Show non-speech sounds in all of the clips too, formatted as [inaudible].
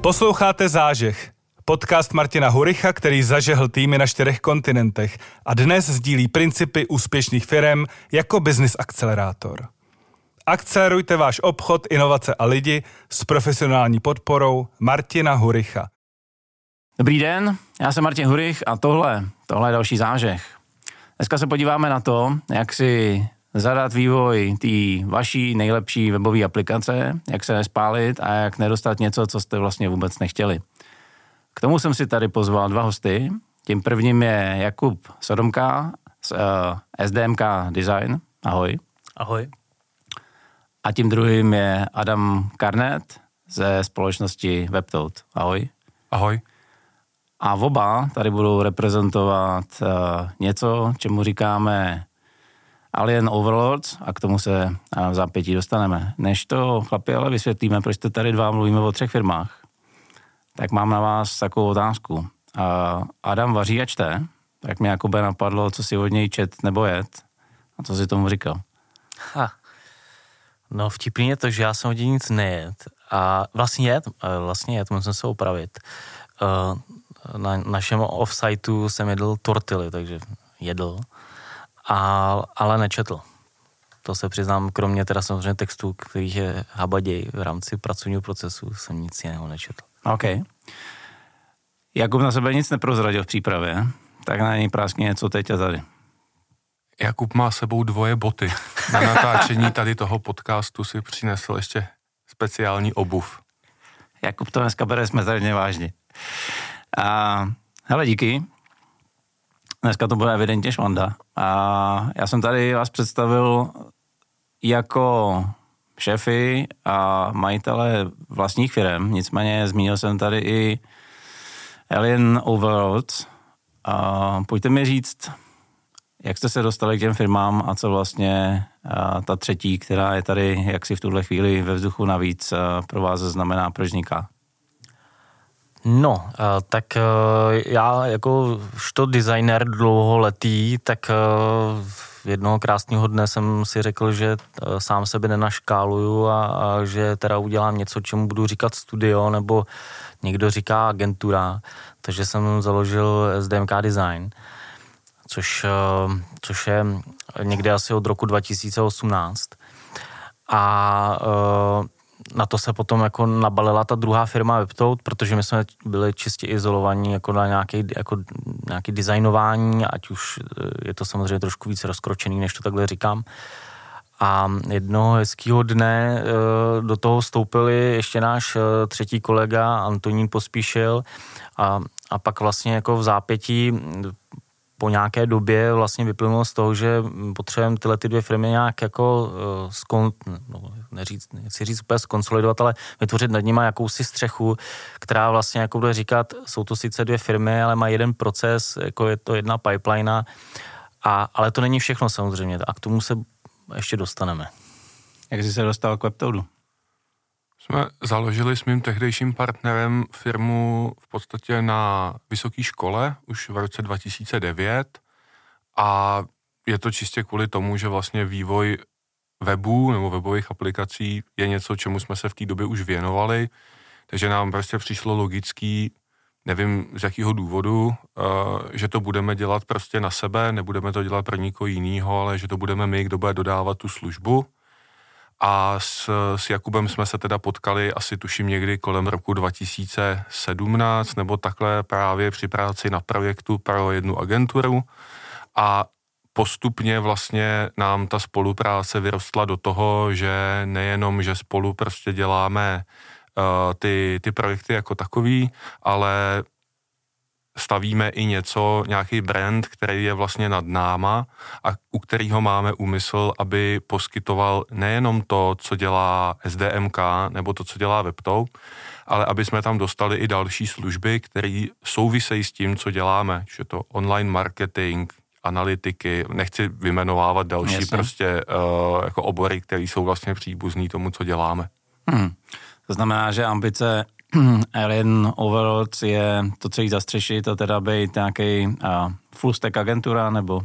Posloucháte Zážeh, podcast Martina Huricha, který zažehl týmy na čtyřech kontinentech a dnes sdílí principy úspěšných firm jako business akcelerátor. Akcelerujte váš obchod, inovace a lidi s profesionální podporou Martina Huricha. Dobrý den, já jsem Martin Hurich a tohle, tohle je další zážeh. Dneska se podíváme na to, jak si zadat vývoj té vaší nejlepší webové aplikace, jak se nespálit a jak nedostat něco, co jste vlastně vůbec nechtěli. K tomu jsem si tady pozval dva hosty. Tím prvním je Jakub Sodomka z uh, eh, SDMK Design. Ahoj. Ahoj. A tím druhým je Adam Karnet ze společnosti WebToad. Ahoj. Ahoj. A oba tady budou reprezentovat uh, něco, čemu říkáme Alien Overlords a k tomu se v zápětí dostaneme. Než to, chlapi, ale vysvětlíme, proč jste tady dva mluvíme o třech firmách, tak mám na vás takovou otázku. Adam vaří a čte, tak mě jako by napadlo, co si od něj čet nebo jet. A co si tomu říkal? Ha. No vtipný je to, že já jsem od nic nejet. A vlastně jet, vlastně jet, musím se opravit. Uh, na našem offsiteu jsem jedl tortily, takže jedl, a, ale nečetl. To se přiznám, kromě teda samozřejmě textů, kterých je habaděj v rámci pracovního procesu, jsem nic jiného nečetl. OK. Jakub na sebe nic neprozradil v přípravě, tak na něj práskně něco teď a tady. Jakub má sebou dvoje boty. Na natáčení tady toho podcastu si přinesl ještě speciální obuv. Jakub to dneska bere jsme vážně. A hele, díky. Dneska to bude evidentně švanda. A já jsem tady vás představil jako šéfy a majitele vlastních firm, nicméně zmínil jsem tady i Alien Overlords. A pojďte mi říct, jak jste se dostali k těm firmám a co vlastně a ta třetí, která je tady jak si v tuhle chvíli ve vzduchu navíc, pro vás znamená, proč vzniká? No, tak eh, já jako to designer dlouholetý, tak eh, jednoho krásného dne jsem si řekl, že sám sebe nenaškáluju a, a že teda udělám něco, čemu budu říkat studio, nebo někdo říká agentura, takže jsem založil SDMK Design, což, což je někde asi od roku 2018. A na to se potom jako nabalila ta druhá firma WebToad, protože my jsme byli čistě izolovaní jako na nějaký, jako nějaký designování, ať už eh, je to samozřejmě trošku víc rozkročený, než to takhle říkám. A jednoho hezkého dne eh, do toho vstoupili ještě náš eh, třetí kolega Antonín Pospíšil a, a pak vlastně jako v zápětí po nějaké době vlastně vyplynulo z toho, že potřebujeme tyhle ty dvě firmy nějak jako uh, skon, no, neříct, nechci říct úplně skonsolidovat, ale vytvořit nad nimi jakousi střechu, která vlastně jako bude říkat, jsou to sice dvě firmy, ale má jeden proces, jako je to jedna pipeline, a, ale to není všechno samozřejmě a k tomu se ještě dostaneme. Jak jsi se dostal k WebToadu? Jsme založili s mým tehdejším partnerem firmu v podstatě na vysoké škole už v roce 2009 a je to čistě kvůli tomu, že vlastně vývoj webů nebo webových aplikací je něco, čemu jsme se v té době už věnovali, takže nám prostě přišlo logický, nevím z jakého důvodu, eh, že to budeme dělat prostě na sebe, nebudeme to dělat pro nikoho jiného, ale že to budeme my, kdo bude dodávat tu službu a s, s Jakubem jsme se teda potkali asi tuším někdy kolem roku 2017 nebo takhle právě při práci na projektu pro jednu agenturu. A postupně vlastně nám ta spolupráce vyrostla do toho, že nejenom, že spolu prostě děláme uh, ty, ty projekty jako takový, ale stavíme i něco, nějaký brand, který je vlastně nad náma a u kterého máme úmysl, aby poskytoval nejenom to, co dělá SDMK nebo to, co dělá WebTou, ale aby jsme tam dostali i další služby, které souvisejí s tím, co děláme, že to online marketing, analytiky, nechci vymenovávat další Jasně. prostě uh, jako obory, které jsou vlastně příbuzný tomu, co děláme. Hmm. To znamená, že ambice Alien Overlords je to celý zastřešit a teda být nějaký full stack agentura, nebo?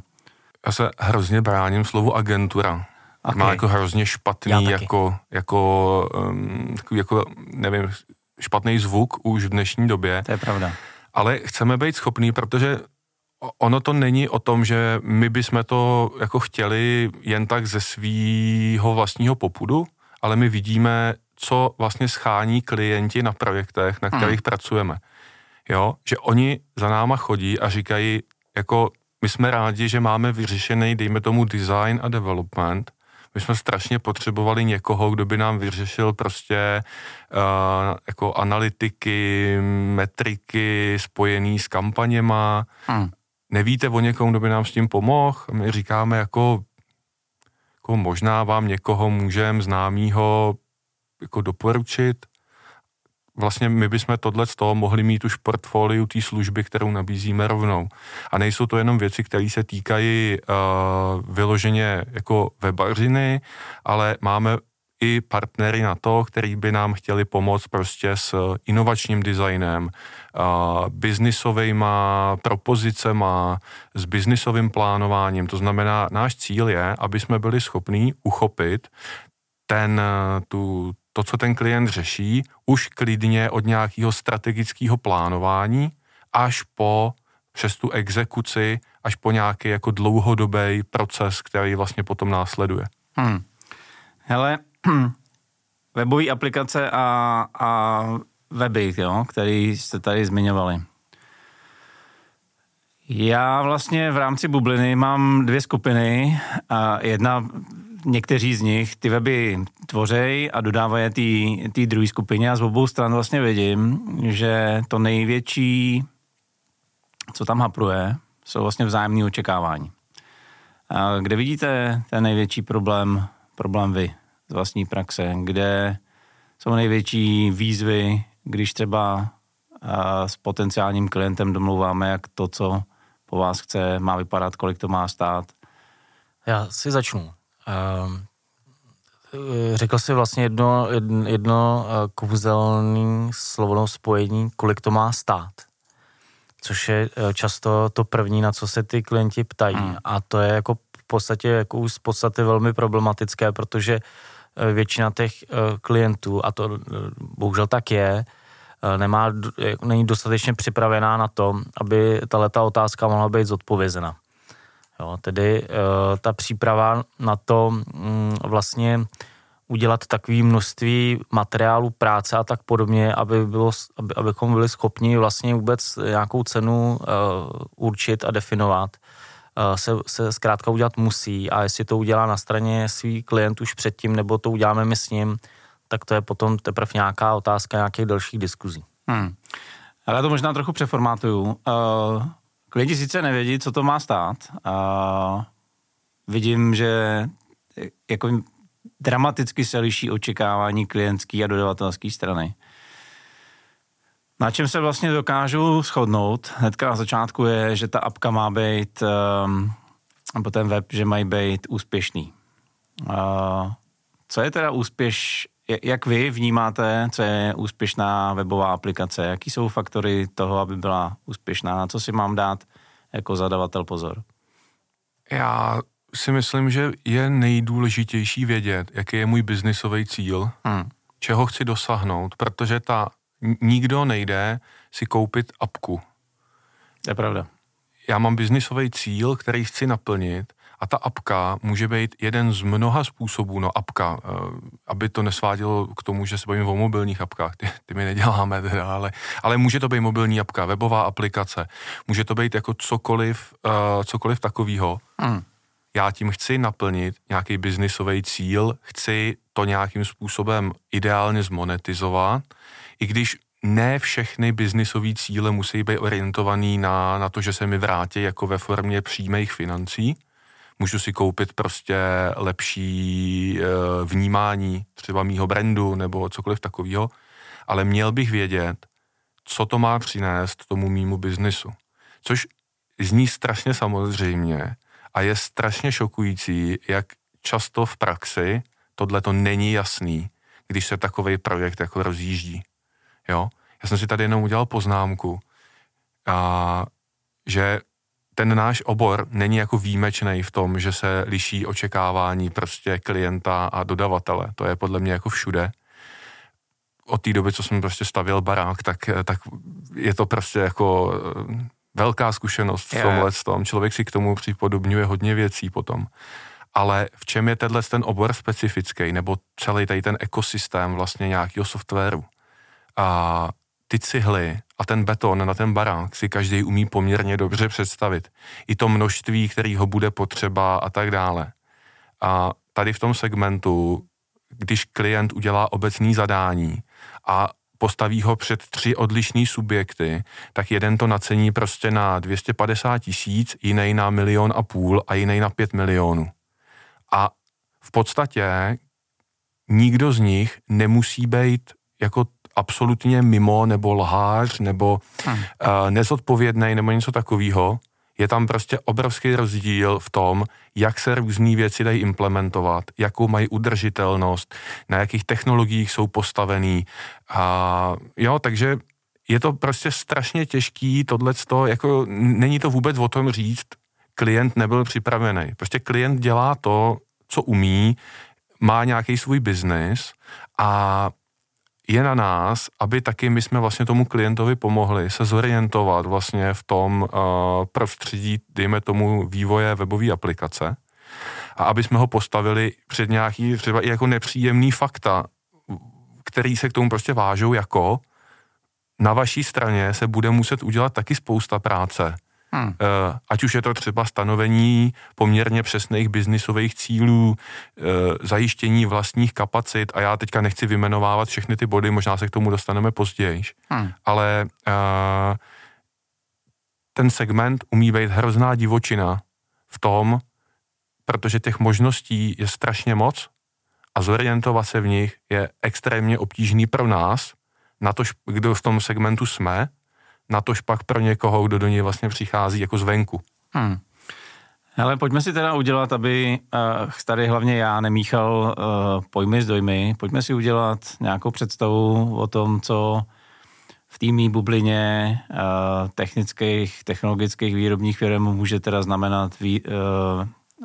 Já se hrozně bráním slovu agentura. Okay. Má jako hrozně špatný, jako, jako, um, jako, nevím, špatný zvuk už v dnešní době. To je pravda. Ale chceme být schopní, protože ono to není o tom, že my bychom to jako chtěli jen tak ze svýho vlastního popudu, ale my vidíme, co vlastně schání klienti na projektech, na kterých hmm. pracujeme. Jo, že oni za náma chodí a říkají, jako my jsme rádi, že máme vyřešený, dejme tomu, design a development. My jsme strašně potřebovali někoho, kdo by nám vyřešil prostě uh, jako analytiky, metriky spojený s kampaněma. Hmm. Nevíte o někom, kdo by nám s tím pomohl? My říkáme jako, jako možná vám někoho můžeme známýho jako doporučit, vlastně my bychom tohle z toho mohli mít už portfoliu té služby, kterou nabízíme rovnou. A nejsou to jenom věci, které se týkají uh, vyloženě jako webařiny, ale máme i partnery na to, který by nám chtěli pomoct prostě s inovačním designem, uh, biznisovými propozicema, s biznisovým plánováním. To znamená, náš cíl je, aby jsme byli schopní uchopit ten, tu, to, co ten klient řeší, už klidně od nějakého strategického plánování až po přes tu exekuci, až po nějaký jako dlouhodobý proces, který vlastně potom následuje. Hmm. Hele, [clears throat] webové aplikace a, a weby, jo, který jste tady zmiňovali. Já vlastně v rámci bubliny mám dvě skupiny. A jedna někteří z nich ty weby tvořejí a dodávají té druhé skupině a z obou stran vlastně vidím, že to největší, co tam hapruje, jsou vlastně vzájemné očekávání. A kde vidíte ten největší problém, problém vy z vlastní praxe? Kde jsou největší výzvy, když třeba s potenciálním klientem domlouváme, jak to, co po vás chce, má vypadat, kolik to má stát? Já si začnu. Ehm, řekl si vlastně jedno, jedno, jedno eh, kouzelný slovno spojení, kolik to má stát. Což je eh, často to první, na co se ty klienti ptají. Hmm. A to je jako v podstatě jako už z podstaty velmi problematické, protože eh, většina těch klientů, a to bohužel tak je, nemá, není dostatečně připravená na to, aby tato otázka mohla být zodpovězena. Jo, tedy uh, ta příprava na to um, vlastně udělat takové množství materiálu, práce a tak podobně, aby bylo, aby, abychom byli schopni vlastně vůbec nějakou cenu uh, určit a definovat, uh, se, se zkrátka udělat musí a jestli to udělá na straně svý klient už předtím, nebo to uděláme my s ním, tak to je potom teprve nějaká otázka nějakých dalších diskuzí. Hmm. Ale to možná trochu přeformátuju. Uh, Klienti sice nevědí, co to má stát. A vidím, že jako dramaticky se liší očekávání klientský a dodavatelský strany. Na čem se vlastně dokážu shodnout hnedka na začátku je, že ta apka má být, um, nebo ten web, že mají být úspěšný. Co je teda úspěš, jak vy vnímáte, co je úspěšná webová aplikace? Jaký jsou faktory toho, aby byla úspěšná? Na co si mám dát jako zadavatel pozor? Já si myslím, že je nejdůležitější vědět, jaký je můj biznisový cíl, hmm. čeho chci dosáhnout, protože ta nikdo nejde si koupit apku. To je pravda. Já mám biznisový cíl, který chci naplnit a ta apka může být jeden z mnoha způsobů, no apka, eh, aby to nesvádělo k tomu, že se bavíme o mobilních apkách, ty, ty my neděláme teda, ale, ale může to být mobilní apka, webová aplikace, může to být jako cokoliv, uh, cokoliv takového. Hmm. Já tím chci naplnit nějaký biznisový cíl, chci to nějakým způsobem ideálně zmonetizovat, i když ne všechny biznisové cíle musí být orientovaný na, na to, že se mi vrátí jako ve formě přímých financí, můžu si koupit prostě lepší eh, vnímání třeba mýho brandu nebo cokoliv takového, ale měl bych vědět, co to má přinést tomu mýmu biznisu. Což zní strašně samozřejmě a je strašně šokující, jak často v praxi tohle to není jasný, když se takový projekt jako rozjíždí. Jo? Já jsem si tady jenom udělal poznámku, a, že ten náš obor není jako výjimečný v tom, že se liší očekávání prostě klienta a dodavatele. To je podle mě jako všude. od té doby, co jsem prostě stavěl barák, tak, tak je to prostě jako eh, velká zkušenost v tomhle tom. Člověk si k tomu připodobňuje hodně věcí potom. Ale v čem je tenhle ten obor specifický, nebo celý tady ten ekosystém vlastně nějakého softwaru? A ty cihly a ten beton na ten barák si každý umí poměrně dobře představit. I to množství, který ho bude potřeba a tak dále. A tady v tom segmentu, když klient udělá obecný zadání a postaví ho před tři odlišné subjekty, tak jeden to nacení prostě na 250 tisíc, jiný na milion a půl a jiný na pět milionů. A v podstatě nikdo z nich nemusí být jako absolutně mimo nebo lhář nebo hmm. uh, nezodpovědný nebo něco takového. Je tam prostě obrovský rozdíl v tom, jak se různé věci dají implementovat, jakou mají udržitelnost, na jakých technologiích jsou postavený. A jo, takže je to prostě strašně těžký, tohleto, jako není to vůbec o tom říct, klient nebyl připravený. Prostě klient dělá to, co umí, má nějaký svůj biznis a je na nás, aby taky my jsme vlastně tomu klientovi pomohli se zorientovat vlastně v tom uh, prostředí, dejme tomu, vývoje webové aplikace. A aby jsme ho postavili před nějaký třeba i jako nepříjemný fakta, který se k tomu prostě vážou jako na vaší straně se bude muset udělat taky spousta práce Hmm. Eh, ať už je to třeba stanovení poměrně přesných biznisových cílů, eh, zajištění vlastních kapacit a já teďka nechci vymenovávat všechny ty body, možná se k tomu dostaneme později, hmm. ale eh, ten segment umí být hrozná divočina v tom, protože těch možností je strašně moc a zorientovat se v nich je extrémně obtížný pro nás, na to, kdo v tom segmentu jsme, na tož pak pro někoho, kdo do něj vlastně přichází jako zvenku. Hmm. Ale pojďme si teda udělat, aby uh, tady hlavně já nemíchal uh, pojmy s dojmy. Pojďme si udělat nějakou představu o tom, co v té bublině uh, technických, technologických výrobních firm může teda znamenat vý, uh,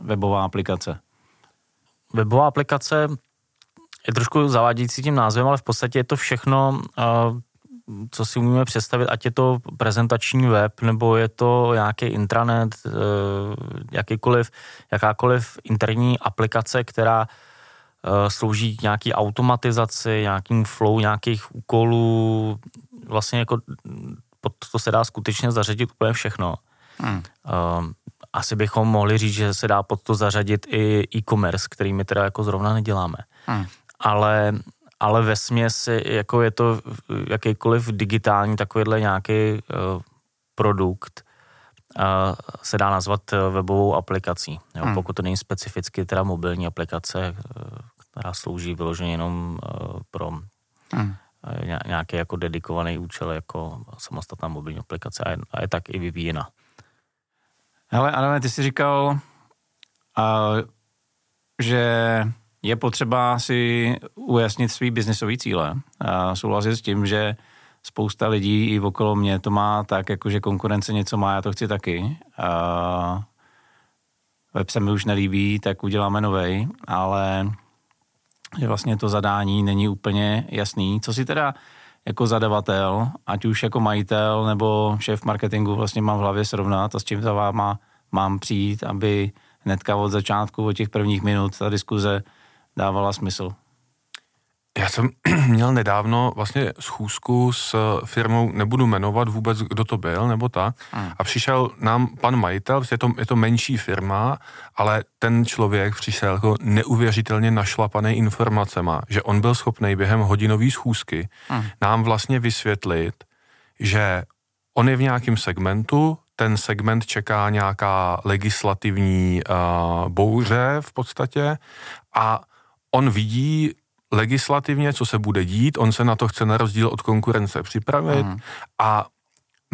webová aplikace. Webová aplikace je trošku zavádějící tím názvem, ale v podstatě je to všechno, uh, co si umíme představit, ať je to prezentační web, nebo je to nějaký intranet, eh, jakýkoliv, jakákoliv interní aplikace, která eh, slouží k nějaký automatizaci, nějakým flow nějakých úkolů, vlastně jako pod to se dá skutečně zařadit úplně všechno. Hmm. Eh, asi bychom mohli říct, že se dá pod to zařadit i e-commerce, který my teda jako zrovna neděláme. Hmm. Ale ale ve směs, jako je to jakýkoliv digitální takovýhle nějaký uh, produkt, uh, se dá nazvat eh, webovou aplikací. Jo, hmm. Pokud to není specificky teda mobilní aplikace, která slouží vyloženě jenom uh, pro hmm. nějaký jako dedikovaný účel jako samostatná mobilní aplikace a je, a je tak i vyvíjena. Hele, Adame, ty jsi říkal, uh, že je potřeba si ujasnit svý biznisový cíle. A souhlasit s tím, že spousta lidí i okolo mě to má tak, jako že konkurence něco má, já to chci taky. A web se mi už nelíbí, tak uděláme novej, ale že vlastně to zadání není úplně jasný. Co si teda jako zadavatel, ať už jako majitel nebo šéf marketingu vlastně mám v hlavě srovnat a s čím za váma mám přijít, aby hnedka od začátku, od těch prvních minut ta diskuze dávala smysl. Já jsem [clears throat] měl nedávno vlastně schůzku s firmou, nebudu jmenovat vůbec, kdo to byl, nebo tak, hmm. a přišel nám pan majitel, je to, je to menší firma, ale ten člověk přišel jako neuvěřitelně našlapaný informacema, že on byl schopný během hodinové schůzky hmm. nám vlastně vysvětlit, že on je v nějakém segmentu, ten segment čeká nějaká legislativní uh, bouře v podstatě a on vidí legislativně, co se bude dít, on se na to chce na rozdíl od konkurence připravit mm. a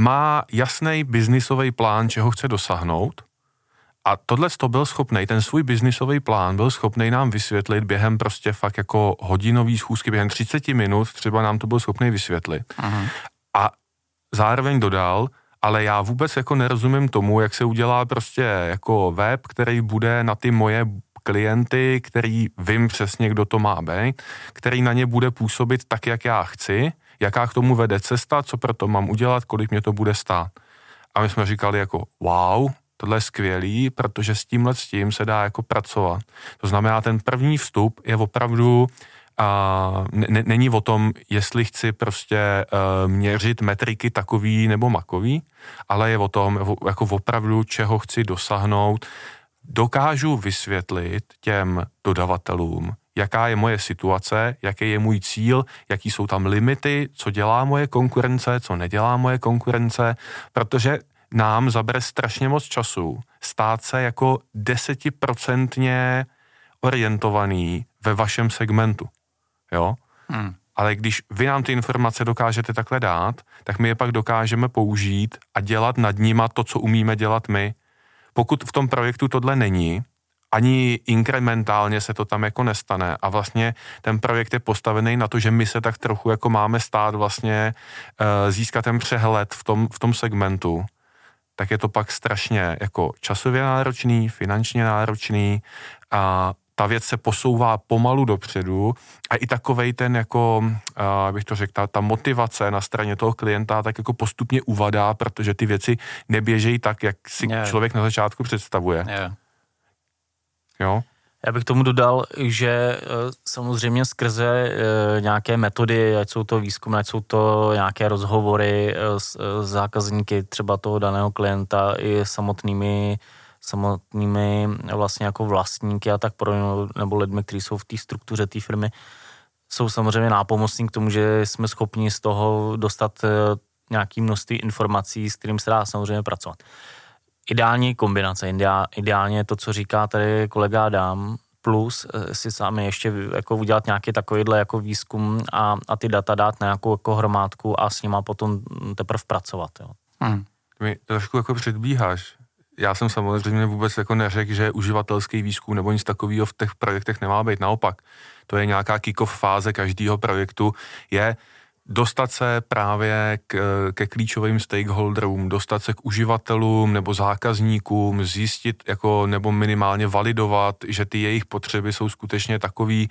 má jasný biznisový plán, čeho chce dosáhnout. A tohle to byl schopný, ten svůj biznisový plán byl schopný nám vysvětlit během prostě fakt jako hodinový schůzky, během 30 minut třeba nám to byl schopný vysvětlit. Mm. A zároveň dodal, ale já vůbec jako nerozumím tomu, jak se udělá prostě jako web, který bude na ty moje klienty, který vím přesně, kdo to má být, který na ně bude působit tak, jak já chci, jaká k tomu vede cesta, co pro to mám udělat, kolik mě to bude stát. A my jsme říkali jako wow, tohle je skvělý, protože s tímhle s tím se dá jako pracovat. To znamená, ten první vstup je opravdu a ne, není o tom, jestli chci prostě uh, měřit metriky takový nebo makový, ale je o tom, jako opravdu, čeho chci dosáhnout. Dokážu vysvětlit těm dodavatelům, jaká je moje situace, jaký je můj cíl, jaký jsou tam limity, co dělá moje konkurence, co nedělá moje konkurence, protože nám zabere strašně moc času stát se jako desetiprocentně orientovaný ve vašem segmentu. Jo? Hmm. Ale když vy nám ty informace dokážete takhle dát, tak my je pak dokážeme použít a dělat nad nima to, co umíme dělat my. Pokud v tom projektu tohle není, ani inkrementálně se to tam jako nestane a vlastně ten projekt je postavený na to, že my se tak trochu jako máme stát vlastně uh, získat ten přehled v tom, v tom segmentu, tak je to pak strašně jako časově náročný, finančně náročný a ta věc se posouvá pomalu dopředu a i takovej ten jako, uh, bych to řekl, ta, ta motivace na straně toho klienta tak jako postupně uvadá, protože ty věci neběžejí tak, jak si yeah. člověk na začátku představuje. Yeah. Jo? Já bych tomu dodal, že e, samozřejmě skrze e, nějaké metody, ať jsou to výzkum, ať jsou to nějaké rozhovory s zákazníky třeba toho daného klienta i samotnými samotnými vlastně jako vlastníky a tak pro nebo lidmi, kteří jsou v té struktuře té firmy, jsou samozřejmě nápomocní k tomu, že jsme schopni z toho dostat nějaký množství informací, s kterým se dá samozřejmě pracovat ideální kombinace, ideálně to, co říká tady kolega Adam, plus eh, si sami ještě jako udělat nějaký takovýhle jako výzkum a, a ty data dát na nějakou jako hromádku a s nima potom teprve pracovat. Jo. Hmm. Mi trošku jako předbíháš. Já jsem samozřejmě vůbec jako neřekl, že uživatelský výzkum nebo nic takového v těch projektech nemá být. Naopak, to je nějaká kick-off fáze každého projektu, je dostat se právě k, ke klíčovým stakeholderům, dostat se k uživatelům nebo zákazníkům, zjistit jako nebo minimálně validovat, že ty jejich potřeby jsou skutečně takový,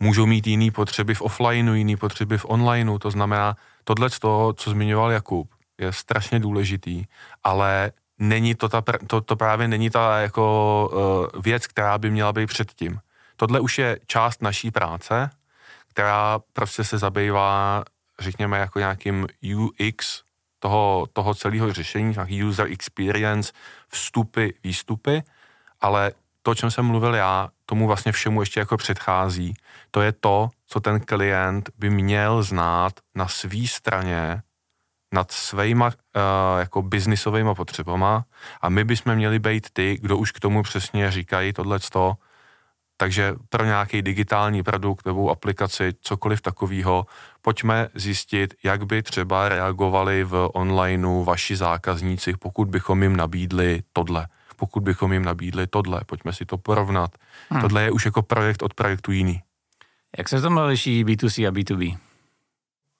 můžou mít jiný potřeby v offlineu, jiný potřeby v onlineu, to znamená, tohle z toho, co zmiňoval Jakub, je strašně důležitý, ale není to, ta, to, to právě není ta jako uh, věc, která by měla být předtím. Tohle už je část naší práce, která prostě se zabývá řekněme, jako nějakým UX toho, toho celého řešení, nějaký user experience, vstupy, výstupy, ale to, o čem jsem mluvil já, tomu vlastně všemu ještě jako předchází. To je to, co ten klient by měl znát na své straně nad svýma uh, jako biznisovými potřebama a my bychom měli být ty, kdo už k tomu přesně říkají tohleto, takže pro nějaký digitální produkt nebo aplikaci, cokoliv takového, pojďme zjistit, jak by třeba reagovali v onlineu vaši zákazníci, pokud bychom jim nabídli tohle. Pokud bychom jim nabídli tohle, pojďme si to porovnat. Hmm. Tohle je už jako projekt od projektu jiný. Jak se to liší B2C a B2B?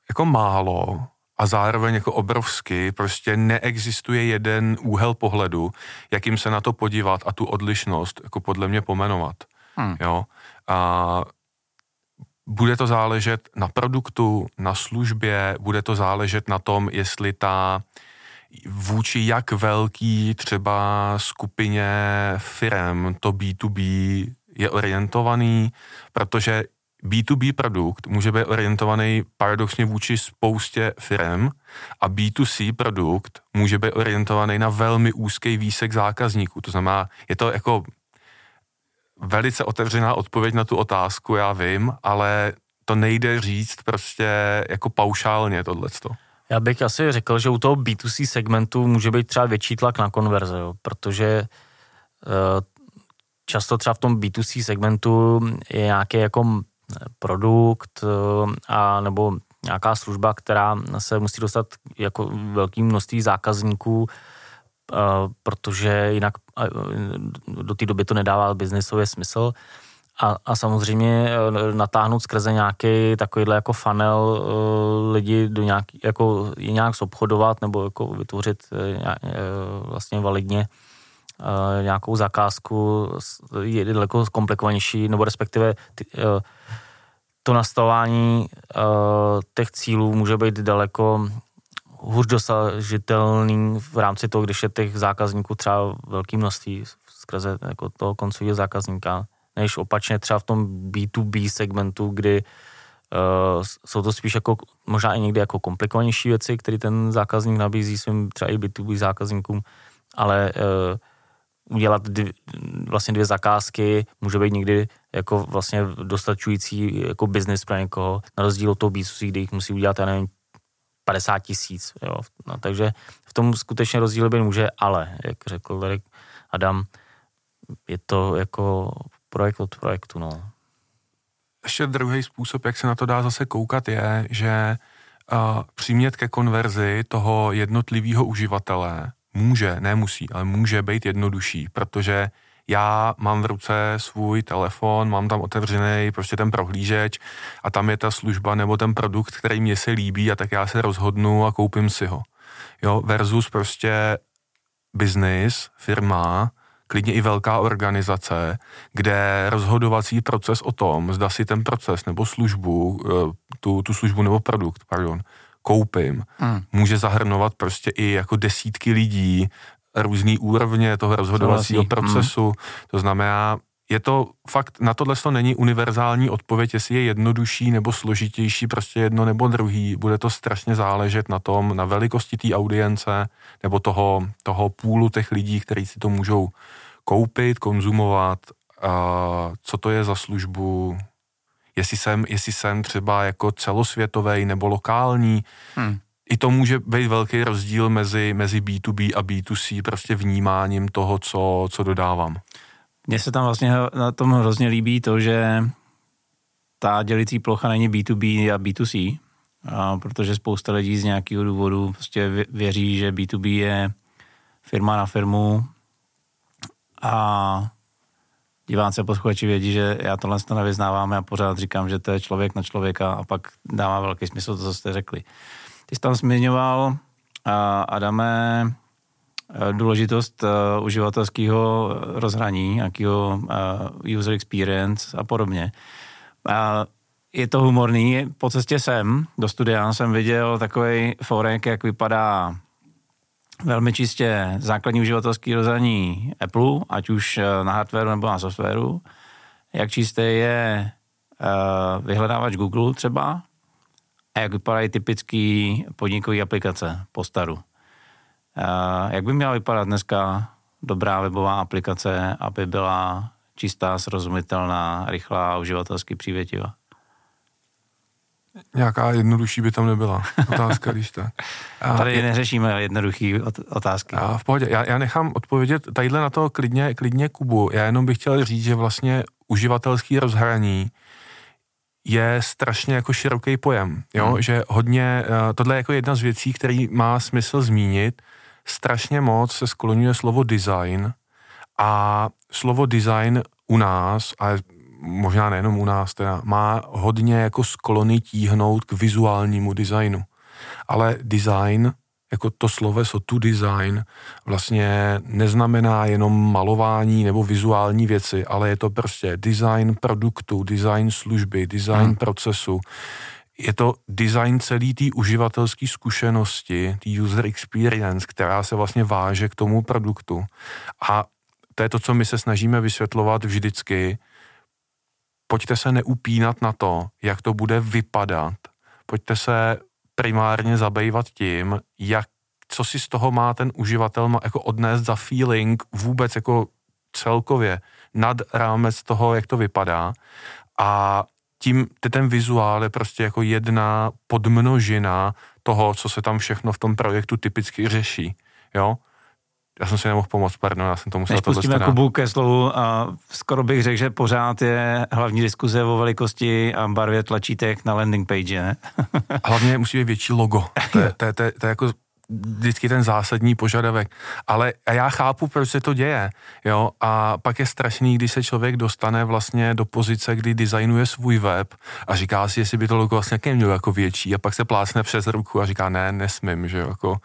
Jako málo a zároveň jako obrovsky, prostě neexistuje jeden úhel pohledu, jakým se na to podívat a tu odlišnost jako podle mě pomenovat. Hmm. Jo? A bude to záležet na produktu, na službě, bude to záležet na tom, jestli ta vůči jak velký třeba skupině firm to B2B je orientovaný, protože B2B produkt může být orientovaný paradoxně vůči spoustě firm a B2C produkt může být orientovaný na velmi úzký výsek zákazníků. To znamená, je to jako velice otevřená odpověď na tu otázku, já vím, ale to nejde říct prostě jako paušálně tohleto. Já bych asi řekl, že u toho B2C segmentu může být třeba větší tlak na konverze, jo, protože eh, často třeba v tom B2C segmentu je nějaký jako produkt eh, a nebo nějaká služba, která se musí dostat jako velký množství zákazníků protože jinak do té doby to nedává biznisový smysl. A, a samozřejmě natáhnout skrze nějaký takovýhle jako funnel lidi do nějaký, jako nějak zobchodovat nebo jako vytvořit vlastně validně uh, nějakou zakázku je daleko komplikovanější, nebo respektive ty, uh, to nastavování uh, těch cílů může být daleko hůř dosažitelný v rámci toho, když je těch zákazníků třeba velký množství skrze jako toho koncového zákazníka, než opačně třeba v tom B2B segmentu, kdy uh, jsou to spíš jako možná i někdy jako komplikovanější věci, které ten zákazník nabízí svým třeba i B2B zákazníkům, ale uh, udělat dvě, vlastně dvě zakázky může být někdy jako vlastně dostačující jako business pro někoho, na rozdíl od toho B2C, kdy jich musí udělat, já nevím, 50 tisíc. No, takže v tom skutečně rozdíl být může, ale, jak řekl tady Adam, je to jako projekt od projektu. No. Ještě druhý způsob, jak se na to dá zase koukat, je, že uh, přímět ke konverzi toho jednotlivého uživatele může, nemusí, ale může být jednodušší, protože já mám v ruce svůj telefon, mám tam otevřený prostě ten prohlížeč a tam je ta služba nebo ten produkt, který mě se líbí a tak já se rozhodnu a koupím si ho. Jo, versus prostě business, firma, klidně i velká organizace, kde rozhodovací proces o tom, zda si ten proces nebo službu, eh, tu, tu službu nebo produkt, pardon, koupím, hmm. může zahrnovat prostě i jako desítky lidí, různý úrovně toho rozhodovacího hmm. procesu. Hmm. To znamená, je to fakt, na tohle to není univerzální odpověď, jestli je jednodušší nebo složitější, prostě jedno nebo druhý. Bude to strašně záležet na tom, na velikosti té audience nebo toho, toho půlu těch lidí, kteří si to můžou koupit, konzumovat, a co to je za službu, jestli jsem, jestli jsem třeba jako celosvětový nebo lokální. Hmm i to může být velký rozdíl mezi, mezi B2B a B2C, prostě vnímáním toho, co, co dodávám. Mně se tam vlastně na tom hrozně líbí to, že ta dělicí plocha není B2B a B2C, a protože spousta lidí z nějakého důvodu prostě věří, že B2B je firma na firmu a diváci a posluchači vědí, že já tohle to nevyznávám a pořád říkám, že to je člověk na člověka a pak dává velký smysl to, co jste řekli. Ty jsi tam zmiňoval, Adame, důležitost uživatelského rozhraní, nějakého user experience a podobně. Je to humorný. Po cestě sem do studia jsem viděl takový forek, jak vypadá velmi čistě základní uživatelský rozhraní Apple, ať už na hardwareu nebo na softwaru. Jak čisté je vyhledávač Google třeba, a jak vypadají typické podnikové aplikace po staru. Jak by měla vypadat dneska dobrá webová aplikace, aby byla čistá, srozumitelná, rychlá a uživatelsky přívětivá? Nějaká jednodušší by tam nebyla. Otázka, když tak. [laughs] A Tady je, neřešíme jednoduché otázky. A v pohodě. Já, já nechám odpovědět tadyhle na to klidně, klidně Kubu. Já jenom bych chtěl říct, že vlastně uživatelský rozhraní je strašně jako široký pojem, jo, hmm. že hodně, eh, tohle je jako jedna z věcí, který má smysl zmínit, strašně moc se skloňuje slovo design a slovo design u nás, a možná nejenom u nás, teda, má hodně jako sklony tíhnout k vizuálnímu designu. Ale design jako to sloveso to design vlastně neznamená jenom malování nebo vizuální věci, ale je to prostě design produktu, design služby, design hmm. procesu. Je to design celý té uživatelské zkušenosti, té user experience, která se vlastně váže k tomu produktu. A to je to, co my se snažíme vysvětlovat vždycky. Pojďte se neupínat na to, jak to bude vypadat. Pojďte se primárně zabývat tím, jak, co si z toho má ten uživatel má jako odnést za feeling vůbec jako celkově nad rámec toho, jak to vypadá a tím ten vizuál je prostě jako jedna podmnožina toho, co se tam všechno v tom projektu typicky řeší, jo. Já jsem si nemohl pomoct, pardon, já jsem to musel Než pustíme Kubu ke slovu, a skoro bych řekl, že pořád je hlavní diskuze o velikosti a barvě tlačítek na landing page, ne? Hlavně musí být větší logo. To je, to, je, to, je, to je jako vždycky ten zásadní požadavek. Ale a já chápu, proč se to děje. Jo? A pak je strašný, když se člověk dostane vlastně do pozice, kdy designuje svůj web a říká si, jestli by to logo vlastně mělo jako větší a pak se plácne přes ruku a říká, ne, nesmím, že jo, jako...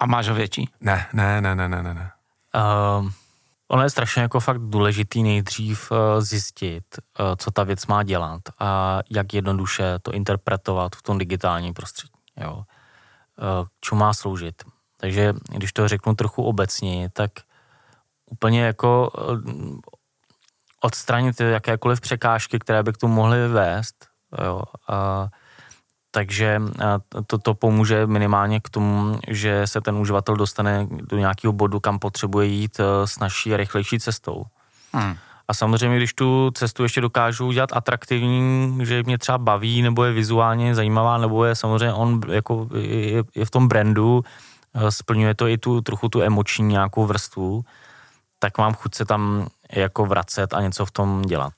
A máš ho větší? Ne, ne, ne, ne, ne, ne. Uh, ono je strašně jako fakt důležitý nejdřív eh, zjistit, eh, co ta věc má dělat a jak jednoduše to interpretovat v tom digitálním prostředí. Jo. K čemu má sloužit. Takže když to řeknu trochu obecně, tak úplně jako odstranit jakékoliv překážky, které by k tomu mohly vést. Jo. A, takže to, to pomůže minimálně k tomu, že se ten uživatel dostane do nějakého bodu, kam potřebuje jít s naší rychlejší cestou. Hmm. A samozřejmě, když tu cestu ještě dokážu udělat atraktivní, že mě třeba baví, nebo je vizuálně zajímavá, nebo je samozřejmě on jako je, je v tom brandu, e, splňuje to i tu trochu tu emoční nějakou vrstvu, tak mám chuť se tam jako vracet a něco v tom dělat.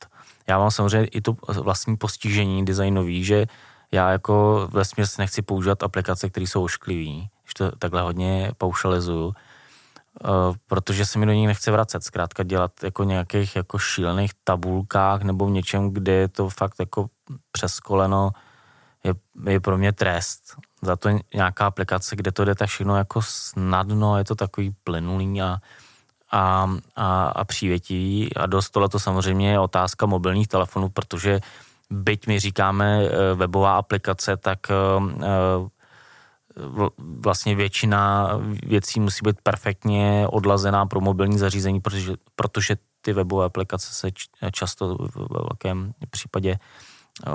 Já mám samozřejmě i to vlastní postižení designový, že já jako vlastně nechci používat aplikace, které jsou ošklivý, když to takhle hodně paušalizuju, eh, protože se mi do nich nechce vracet, zkrátka dělat jako nějakých jako šílených tabulkách nebo v něčem, kde je to fakt jako přeskoleno, je, je pro mě trest. Za to nějaká aplikace, kde to jde tak všechno jako snadno, je to takový plynulý a a, a, a přívětivý. A dost tohle to samozřejmě je otázka mobilních telefonů, protože byť my říkáme eh, webová aplikace, tak eh, eh, vlastně většina věcí musí být perfektně odlazená pro mobilní zařízení, protože, protože ty webové aplikace se často v velkém případě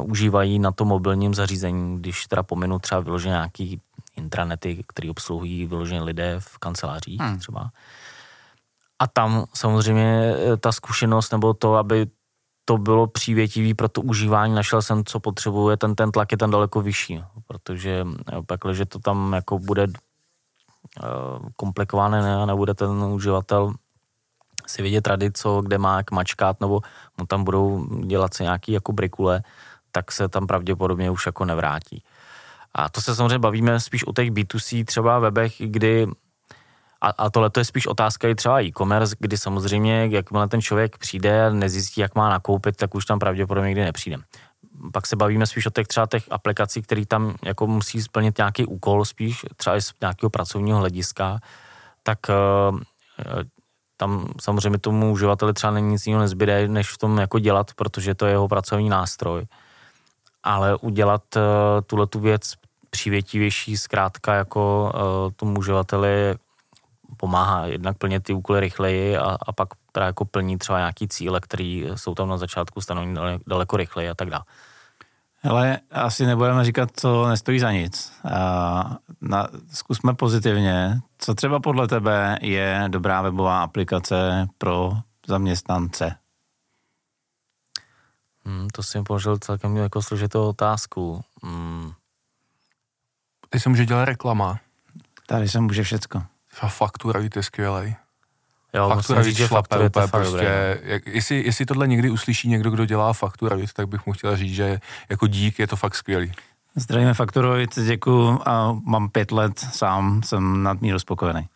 užívají na tom mobilním zařízení, když teda pominu třeba vyloženě nějaký intranety, které obsluhují vyloženě lidé v kancelářích hmm. třeba. A tam samozřejmě eh, ta zkušenost nebo to, aby to bylo přívětivý pro to užívání, našel jsem, co potřebuje, ten, ten tlak je tam daleko vyšší, protože eh, pak, že to tam jako bude eh, komplikované ne, nebude ten uživatel si vidět rady, co kde má jak mačkat, nebo mu tam budou dělat se nějaký jako brikule, tak se tam pravděpodobně už jako nevrátí. A to se samozřejmě bavíme spíš o těch B2C třeba webech, kdy a, a tohle to je spíš otázka i třeba e-commerce, kdy samozřejmě, jakmile ten člověk přijde a nezjistí, jak má nakoupit, tak už tam pravděpodobně nikdy nepřijde. Pak se bavíme spíš o těch třeba těch aplikací, které tam jako musí splnit nějaký úkol, spíš třeba z nějakého pracovního hlediska, tak uh, tam samozřejmě tomu uživateli třeba není nic jiného nezbyde, než v tom jako dělat, protože to je jeho pracovní nástroj. Ale udělat uh, tuhle tu věc přívětivější, zkrátka jako tomu uživateli pomáhá jednak plnit ty úkoly rychleji a, a pak teda jako plní třeba nějaký cíle, které jsou tam na začátku stanovení daleko rychleji a tak dále. Ale asi nebudeme říkat, co nestojí za nic. A na, zkusme pozitivně. Co třeba podle tebe je dobrá webová aplikace pro zaměstnance? Hmm, to si položil celkem jako složitou otázku. Hmm. Ty se může dělat reklama. Tady se může všecko. Faktura, je skvělej. Jo, faktura říct, že faktura je prostě, dobré, no. jak, jestli, jestli tohle někdy uslyší někdo, kdo dělá faktura, tak bych mu chtěl říct, že jako dík je to fakt skvělý. Zdravíme Fakturoid, děkuju a mám pět let sám, jsem nadmíru spokojený.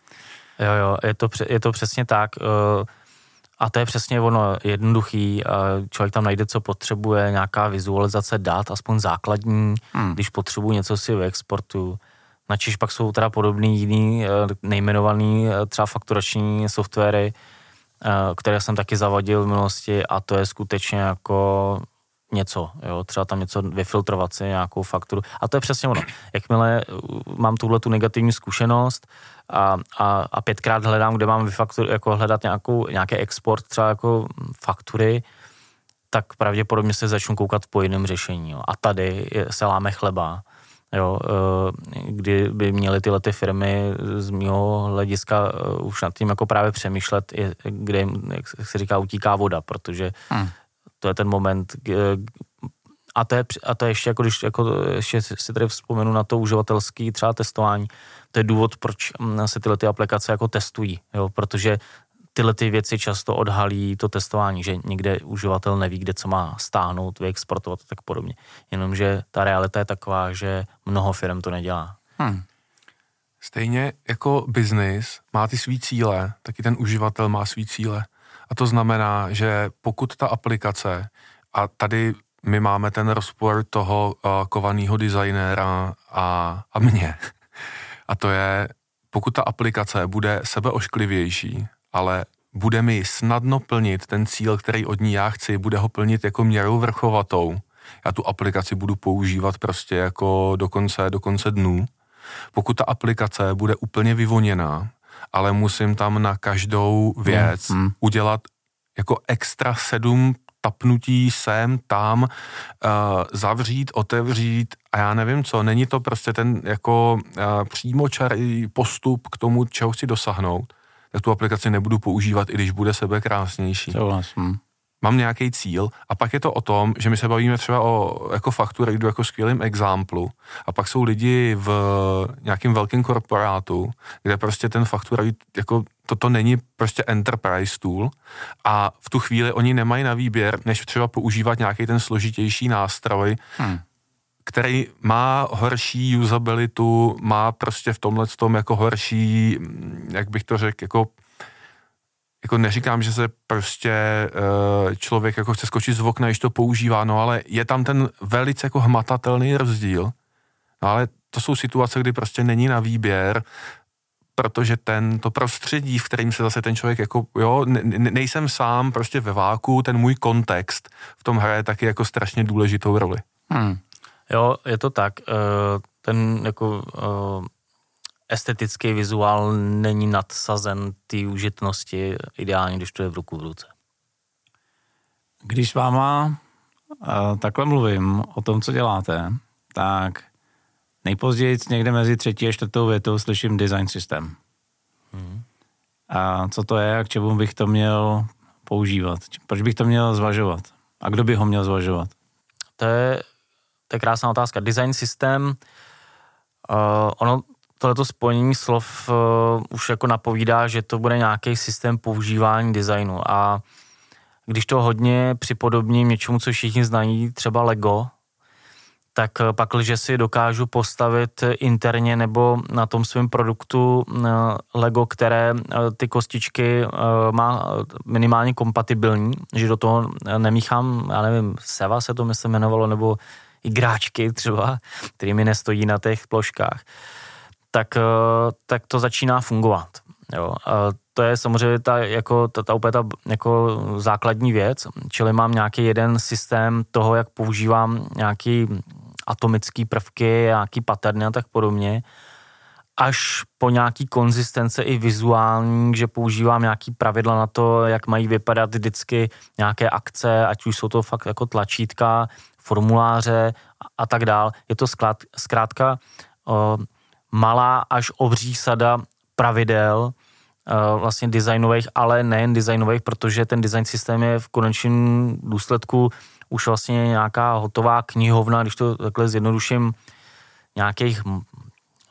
Jo, jo, je to, je to přesně tak. Eh, a to je přesně ono jednoduchý. Člověk tam najde, co potřebuje, nějaká vizualizace dat, aspoň základní, hmm. když potřebuji něco si vyexportuju. Na Čiž pak jsou teda podobný jiný eh, nejmenovaný eh, třeba fakturační softwary, eh, které jsem taky zavadil v minulosti a to je skutečně jako něco, jo, třeba tam něco vyfiltrovat si, nějakou fakturu. A to je přesně ono. Jakmile mám tuhle tu negativní zkušenost a, a, a pětkrát hledám, kde mám vyfaktur, jako hledat nějakou, nějaký export třeba jako faktury, tak pravděpodobně se začnu koukat po jiném řešení. Jo. A tady se láme chleba jo, eh, kdy by měly tyhle ty firmy z mého hlediska eh, už nad tím jako právě přemýšlet, kde jak se říká, utíká voda, protože hmm. to je ten moment, a to je, a to je ještě, jako když jako ještě si tady vzpomenu na to uživatelský třeba testování, to je důvod, proč hm, se tyhle ty aplikace jako testují, jo, protože tyhle ty věci často odhalí to testování, že někde uživatel neví, kde co má stáhnout, vyexportovat a tak podobně. Jenomže ta realita je taková, že mnoho firm to nedělá. Hmm. Stejně jako biznis má ty svý cíle, taky ten uživatel má svý cíle. A to znamená, že pokud ta aplikace, a tady my máme ten rozpor toho uh, kovaného designéra a, a mě, [laughs] a to je, pokud ta aplikace bude sebeošklivější, ale bude mi snadno plnit ten cíl, který od ní já chci, bude ho plnit jako měrou vrchovatou. Já tu aplikaci budu používat prostě jako do konce, do konce dnů. Pokud ta aplikace bude úplně vyvoněná, ale musím tam na každou věc hmm. udělat jako extra sedm tapnutí sem, tam, uh, zavřít, otevřít a já nevím co, není to prostě ten jako uh, přímočarý postup k tomu, čeho chci dosáhnout, tak tu aplikaci nebudu používat, i když bude sebe krásnější. Souhlasím. Mám nějaký cíl a pak je to o tom, že my se bavíme třeba o jako faktury, jdu jako skvělým examplu a pak jsou lidi v nějakém velkém korporátu, kde prostě ten faktura jako toto není prostě enterprise tool a v tu chvíli oni nemají na výběr, než třeba používat nějaký ten složitější nástroj, hmm který má horší usabilitu, má prostě v tomhle tom jako horší, jak bych to řekl, jako jako neříkám, že se prostě uh, člověk jako chce skočit z okna, když to používá, no ale je tam ten velice jako hmatatelný rozdíl. No ale to jsou situace, kdy prostě není na výběr, protože ten, to prostředí, v kterým se zase ten člověk jako, jo, ne, nejsem sám prostě ve váku, ten můj kontext v tom hraje taky jako strašně důležitou roli. Hmm. Jo, je to tak. Eh, ten jako eh, estetický vizuál není nadsazen té užitnosti ideálně, když to je v ruku v ruce. Když s váma uh, takhle mluvím o tom, co děláte, tak nejpozději někde mezi třetí a čtvrtou větou slyším design systém. Hmm. A co to je a k čemu bych to měl používat? Proč bych to měl zvažovat? A kdo by ho měl zvažovat? To je, to je krásná otázka. Design systém, uh, ono tohleto spojení slov uh, už jako napovídá, že to bude nějaký systém používání designu a když to hodně připodobním něčemu, co všichni znají, třeba Lego, tak eh, pak, že si dokážu postavit interně nebo na tom svém produktu Lego, které ty kostičky má minimálně kompatibilní, že do toho nemíchám, já nevím, Seva se to myslím jmenovalo, nebo igráčky třeba, který mi nestojí na těch ploškách tak, eh, tak to začíná fungovat. Jo. A to je samozřejmě ta, jako, ta, ta úplně ta jako základní věc, čili mám nějaký jeden systém toho, jak používám nějaký atomický prvky, nějaký paterny a tak podobně, až po nějaký konzistence i vizuální, že používám nějaký pravidla na to, jak mají vypadat vždycky nějaké akce, ať už jsou to fakt jako tlačítka, formuláře a, a tak dál. Je to zkrátka uh, malá až obří sada pravidel, eh, vlastně designových, ale nejen designových, protože ten design systém je v konečném důsledku už vlastně nějaká hotová knihovna, když to takhle zjednoduším, nějakých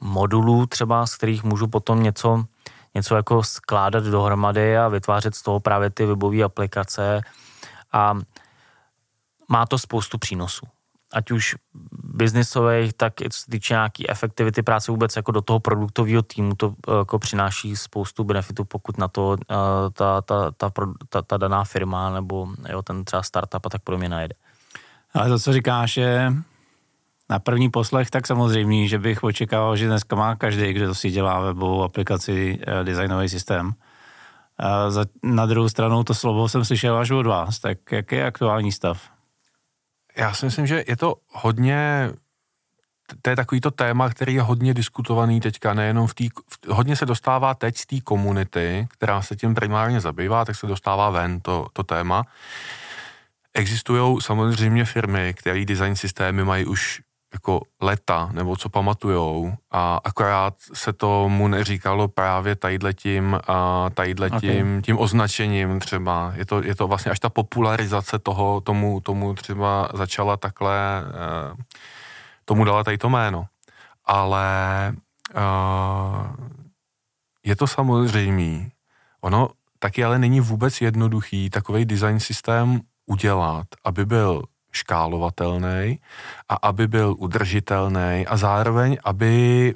modulů třeba, z kterých můžu potom něco, něco jako skládat dohromady a vytvářet z toho právě ty webové aplikace a má to spoustu přínosů ať už biznisových, tak i co se týče nějaký efektivity práce vůbec jako do toho produktového týmu, to eh, jako přináší spoustu benefitů, pokud na to eh, ta, ta, ta, ta, ta daná firma nebo jo, ten třeba startup a tak podobně najde. Ale to, co říkáš, je na první poslech tak samozřejmě, že bych očekával, že dneska má každý, kdo si dělá webovou aplikaci, eh, designový systém. Na druhou stranu to slovo jsem slyšel až od vás, tak jaký je aktuální stav? Já si myslím, že je to hodně to je takový to téma, který je hodně diskutovaný teďka, nejenom v té, hodně se dostává teď z té komunity, která se tím primárně zabývá, tak se dostává ven to, to téma. Existují samozřejmě firmy, které design systémy mají už jako leta, nebo co pamatujou a akorát se tomu neříkalo právě tadyhletím, a tadyhletím okay. tím označením třeba. Je to, je to vlastně až ta popularizace toho, tomu, tomu třeba začala takhle, eh, tomu dala tady to jméno. Ale uh, je to samozřejmý. Ono taky ale není vůbec jednoduchý takový design systém udělat, aby byl škálovatelný a aby byl udržitelný a zároveň, aby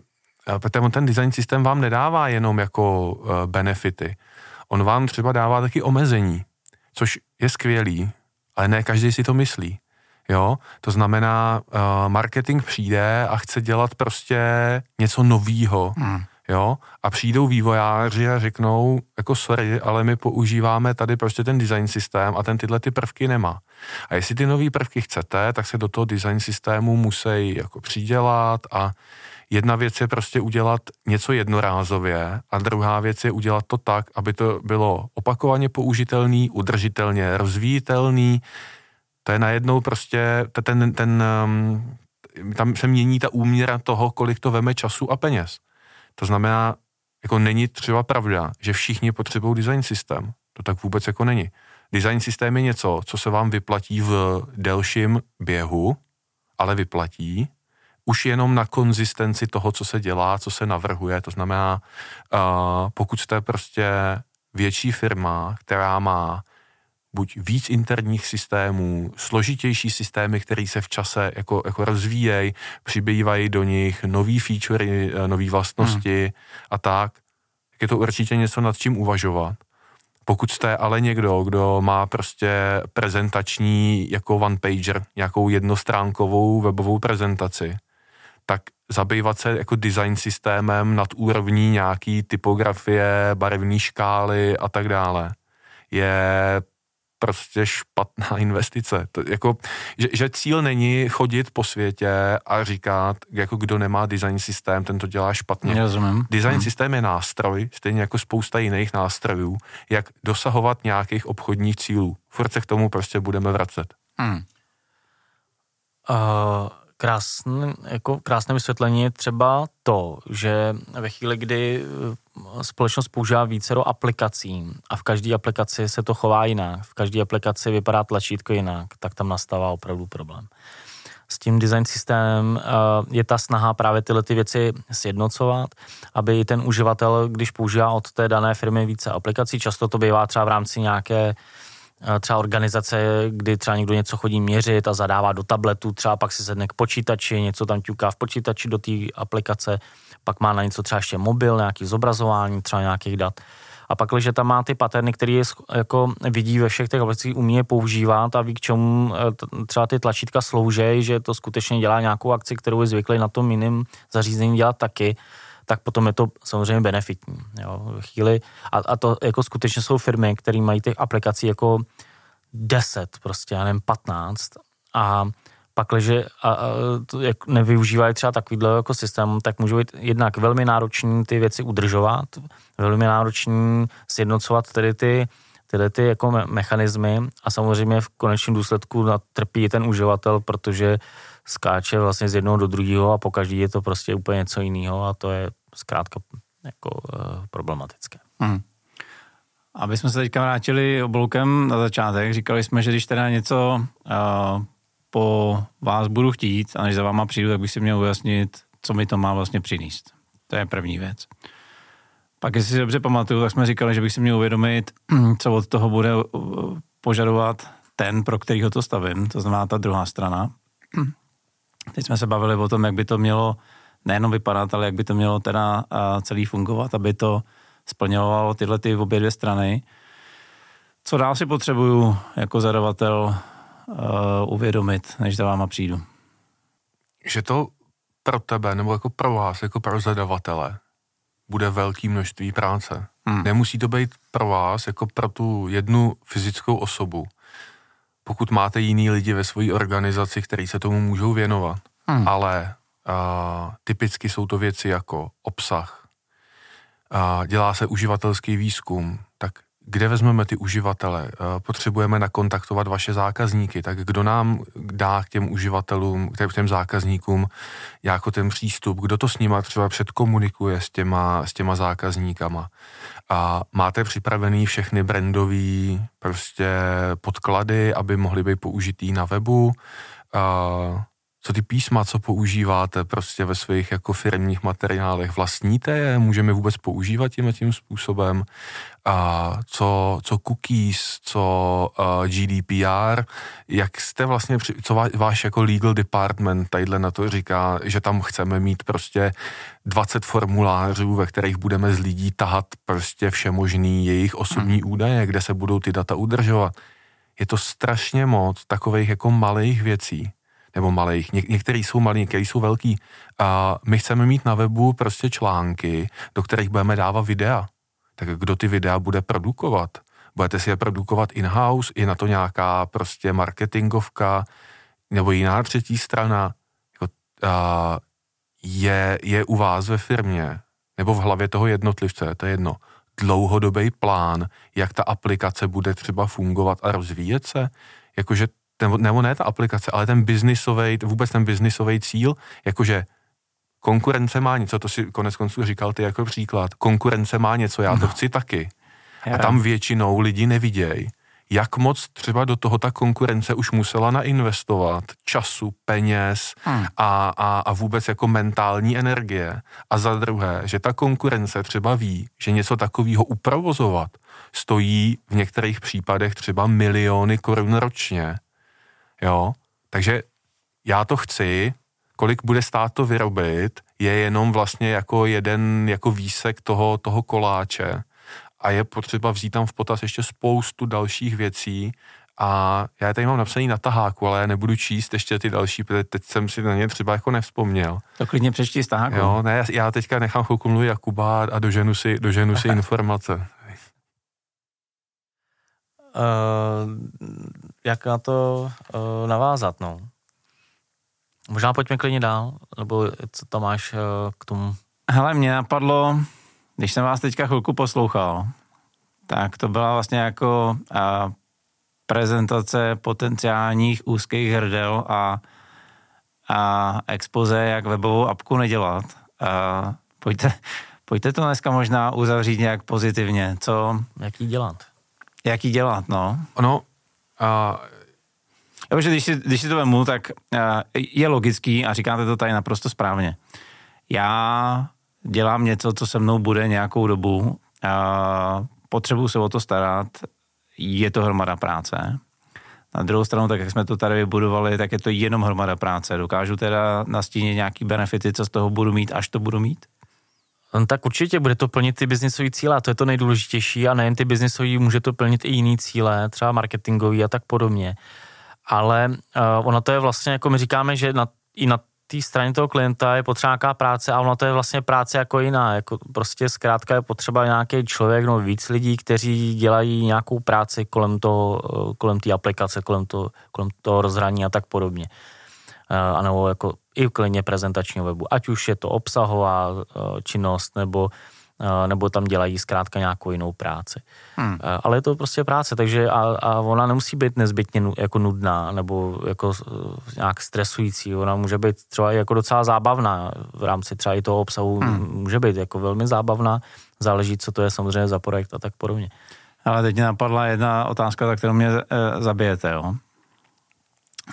eh, protože ten design systém vám nedává jenom jako eh, benefity. On vám třeba dává taky omezení, což je skvělý, ale ne každý si to myslí. Jo, to znamená, uh, marketing přijde a chce dělat prostě něco novýho. Hmm. Jo, a přijdou vývojáři a řeknou, jako sorry, ale my používáme tady prostě ten design systém a ten tyhle ty prvky nemá. A jestli ty nové prvky chcete, tak se do toho design systému musí jako přidělat a jedna věc je prostě udělat něco jednorázově a druhá věc je udělat to tak, aby to bylo opakovaně použitelný, udržitelně rozvíjitelný. To je najednou prostě ten, ten, um, tam se mění ta úměra toho, kolik to veme času a peněz. To znamená, jako není třeba pravda, že všichni potřebují design systém. To tak vůbec jako není. Design systém je něco, co se vám vyplatí v delším běhu, ale vyplatí, už jenom na konzistenci toho, co se dělá, co se navrhuje. To znamená, uh, pokud jste prostě větší firma, která má buď víc interních systémů, složitější systémy, které se v čase jako, jako rozvíjejí, přibývají do nich nový featurey, eh, nové vlastnosti hmm. a tak, tak je to určitě něco, nad čím uvažovat. Pokud jste ale někdo, kdo má prostě prezentační jako one pager, nějakou jednostránkovou webovou prezentaci, tak zabývat se jako design systémem nad úrovní nějaký typografie, barevné škály a tak dále je prostě špatná [laughs] investice. To, jako, že, že cíl není chodit po světě a říkat, jako kdo nemá design systém, ten to dělá špatně. Rozumím. Design hmm. systém je nástroj, stejně jako spousta jiných nástrojů, jak dosahovat nějakých obchodních cílů. Furt se k tomu prostě budeme vracet. Hmm. Uh, krásný, jako krásné vysvětlení je třeba to, že ve chvíli, kdy eh, společnost používá více do aplikací a v každé aplikaci se to chová jinak, v každé aplikaci vypadá tlačítko jinak, tak tam nastává opravdu problém. S tím design systémem eh, je ta snaha právě tyhle ty věci sjednocovat, aby ten uživatel, když používá od té dané firmy více aplikací, často to bývá třeba v rámci nějaké třeba organizace, kdy třeba někdo něco chodí měřit a zadává do tabletu, třeba pak si sedne k počítači, něco tam ťuká v počítači do té aplikace, pak má na něco třeba ještě mobil, nějaký zobrazování, třeba nějakých dat. A pak, když tam má ty paterny, které jako vidí ve všech těch aplikacích, umí je používat a ví, k čemu eh, třeba ty tlačítka slouží, že to skutečně dělá nějakou akci, kterou je zvyklý na tom jiném zařízení dělat taky, tak potom je to samozřejmě benefitní. Jo, chvíli, a, a to jako skutečně jsou firmy, které mají těch aplikací jako 10, prostě, já nevím, 15 a pak, když nevyužívají třeba takovýhle jako systém, tak můžou být jednak velmi náročný ty věci udržovat, velmi náročný sjednocovat tedy ty, tyhle ty jako me- mechanismy a samozřejmě v konečném důsledku trpí ten uživatel, protože skáče vlastně z jednoho do druhého a po každý je to prostě úplně něco jiného a to je zkrátka jako uh, problematické. Hmm. Aby jsme se teďka vrátili obloukem na začátek, říkali jsme, že když teda něco uh, po vás budu chtít a než za váma přijdu, tak bych si měl ujasnit, co mi to má vlastně přinést. To je první věc. Pak, jestli si dobře pamatuju, tak jsme říkali, že bych si měl uvědomit, [clears throat] co od toho bude požadovat ten, pro kterýho to stavím, to znamená ta druhá strana. Teď jsme se bavili o tom, jak by to mělo nejenom vypadat, ale jak by to mělo teda celý fungovat, aby to splňovalo tyhle ty obě dvě strany. Co dál si potřebuju jako zadavatel uh, uvědomit, než za váma přijdu? Že to pro tebe, nebo jako pro vás, jako pro zadavatele, bude velké množství práce. Hmm. Nemusí to být pro vás, jako pro tu jednu fyzickou osobu. Pokud máte jiný lidi ve své organizaci, který se tomu můžou věnovat. Hmm. Ale uh, typicky jsou to věci jako obsah, uh, dělá se uživatelský výzkum, tak kde vezmeme ty uživatele? Potřebujeme nakontaktovat vaše zákazníky, tak kdo nám dá k těm uživatelům, k těm zákazníkům jako ten přístup, kdo to s nima třeba předkomunikuje s těma, s těma zákazníkama. A máte připravený všechny brandové prostě podklady, aby mohly být použitý na webu. A co ty písma, co používáte prostě ve svých jako firmních materiálech, vlastníte je, můžeme vůbec používat tím tím způsobem, a co, co cookies, co uh, GDPR, jak jste vlastně, co vá, váš jako legal department tadyhle na to říká, že tam chceme mít prostě 20 formulářů, ve kterých budeme z lidí tahat prostě všemožný jejich osobní hmm. údaje, kde se budou ty data udržovat. Je to strašně moc takových jako malých věcí, nebo malých, Ně, některý jsou malí, některý jsou velký. A my chceme mít na webu prostě články, do kterých budeme dávat videa. Tak kdo ty videa bude produkovat? Budete si je produkovat in-house, je na to nějaká prostě marketingovka nebo jiná třetí strana. Jako, a, je, je u vás ve firmě nebo v hlavě toho jednotlivce, to je jedno, dlouhodobý plán, jak ta aplikace bude třeba fungovat a rozvíjet se, jakože ten, nebo ne ta aplikace, ale ten biznisový, vůbec ten biznisový cíl, jakože konkurence má něco, to si konec konců říkal ty jako příklad, konkurence má něco, já to no. chci taky. A tam většinou lidi nevidějí, jak moc třeba do toho ta konkurence už musela nainvestovat času, peněz hmm. a, a, a vůbec jako mentální energie. A za druhé, že ta konkurence třeba ví, že něco takového uprovozovat stojí v některých případech třeba miliony korun ročně. Jo, takže já to chci, kolik bude stát to vyrobit, je jenom vlastně jako jeden jako výsek toho, toho koláče a je potřeba vzít tam v potaz ještě spoustu dalších věcí a já je tady mám napsaný na taháku, ale já nebudu číst ještě ty další, protože teď jsem si na ně třeba jako nevzpomněl. To klidně přečti z taháku. Jo, ne, já teďka nechám chvilku mluvit Jakuba a doženu si, doženu si [laughs] informace. Uh, jak na to uh, navázat, no? Možná pojďme klidně dál, nebo co tam máš uh, k tomu? Hele, mě napadlo, když jsem vás teďka chvilku poslouchal, tak to byla vlastně jako a, prezentace potenciálních úzkých hrdel a, a expoze, jak webovou apku nedělat. A, pojďte, pojďte to dneska možná uzavřít nějak pozitivně. Co? Jak jí dělat? Jak jí dělat, no. Ono, a Já, když si, když si to vemu, tak je logický a říkáte to tady naprosto správně. Já dělám něco, co se mnou bude nějakou dobu, a potřebuji se o to starat, je to hromada práce. Na druhou stranu, tak jak jsme to tady vybudovali, tak je to jenom hromada práce. Dokážu teda nastínit nějaký benefity, co z toho budu mít, až to budu mít? No, tak určitě bude to plnit ty biznisové cíle, a to je to nejdůležitější a nejen ty biznisové, může to plnit i jiný cíle, třeba marketingový a tak podobně. Ale uh, ono to je vlastně, jako my říkáme, že na, i na té straně toho klienta je potřeba nějaká práce a ono to je vlastně práce jako jiná. Jako prostě zkrátka je potřeba nějaký člověk, no víc lidí, kteří dělají nějakou práci kolem kolem té aplikace, kolem toho, kolem toho rozhraní a tak podobně. A nebo jako i klidně prezentačního webu. Ať už je to obsahová činnost, nebo nebo tam dělají zkrátka nějakou jinou práci. Hmm. Ale je to prostě práce, takže a, a ona nemusí být nezbytně jako nudná nebo jako nějak stresující. Ona může být třeba jako docela zábavná v rámci třeba i toho obsahu. Hmm. Může být jako velmi zábavná. Záleží, co to je samozřejmě za projekt a tak podobně. Ale teď mě napadla jedna otázka, za kterou mě e, zabijete. Jo?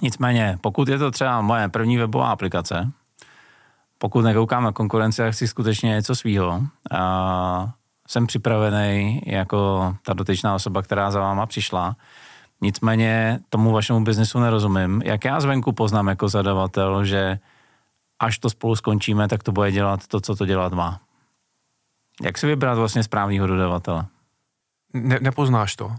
Nicméně, pokud je to třeba moje první webová aplikace, pokud nekoukám na konkurenci a chci skutečně něco svýho, a jsem připravený jako ta dotyčná osoba, která za váma přišla. Nicméně tomu vašemu biznesu nerozumím. Jak já zvenku poznám jako zadavatel, že až to spolu skončíme, tak to bude dělat to, co to dělat má. Jak si vybrat vlastně správného dodavatele? Ne, nepoznáš to